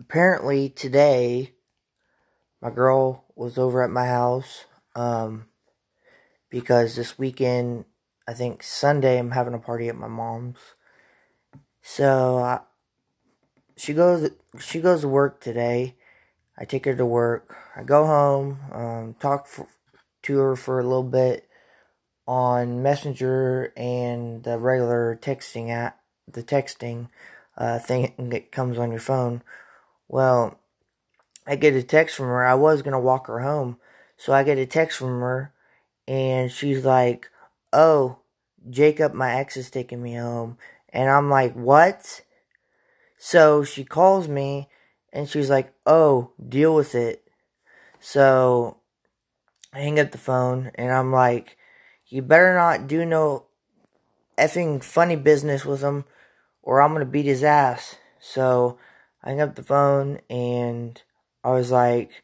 apparently today my girl was over at my house um, because this weekend i think sunday i'm having a party at my mom's. So I, she goes she goes to work today. I take her to work. I go home um, talk for, to her for a little bit on messenger and the regular texting app the texting uh, thing that comes on your phone well, I get a text from her. I was going to walk her home. So I get a text from her, and she's like, Oh, Jacob, my ex, is taking me home. And I'm like, What? So she calls me, and she's like, Oh, deal with it. So I hang up the phone, and I'm like, You better not do no effing funny business with him, or I'm going to beat his ass. So I hung up the phone and I was like,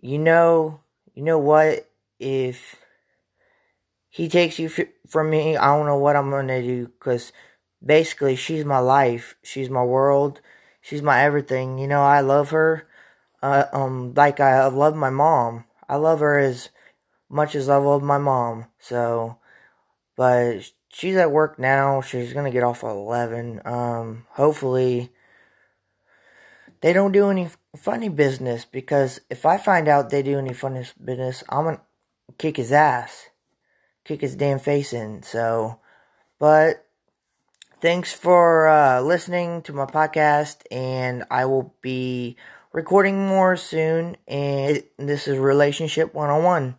you know, you know what? If he takes you f- from me, I don't know what I'm gonna do because basically she's my life, she's my world, she's my everything. You know, I love her, uh, um, like I love my mom. I love her as much as I love my mom. So, but she's at work now. She's gonna get off at eleven. Um, hopefully they don't do any funny business because if I find out they do any funny business, I'm gonna kick his ass, kick his damn face in. So, but thanks for uh, listening to my podcast, and I will be recording more soon. And this is Relationship 101.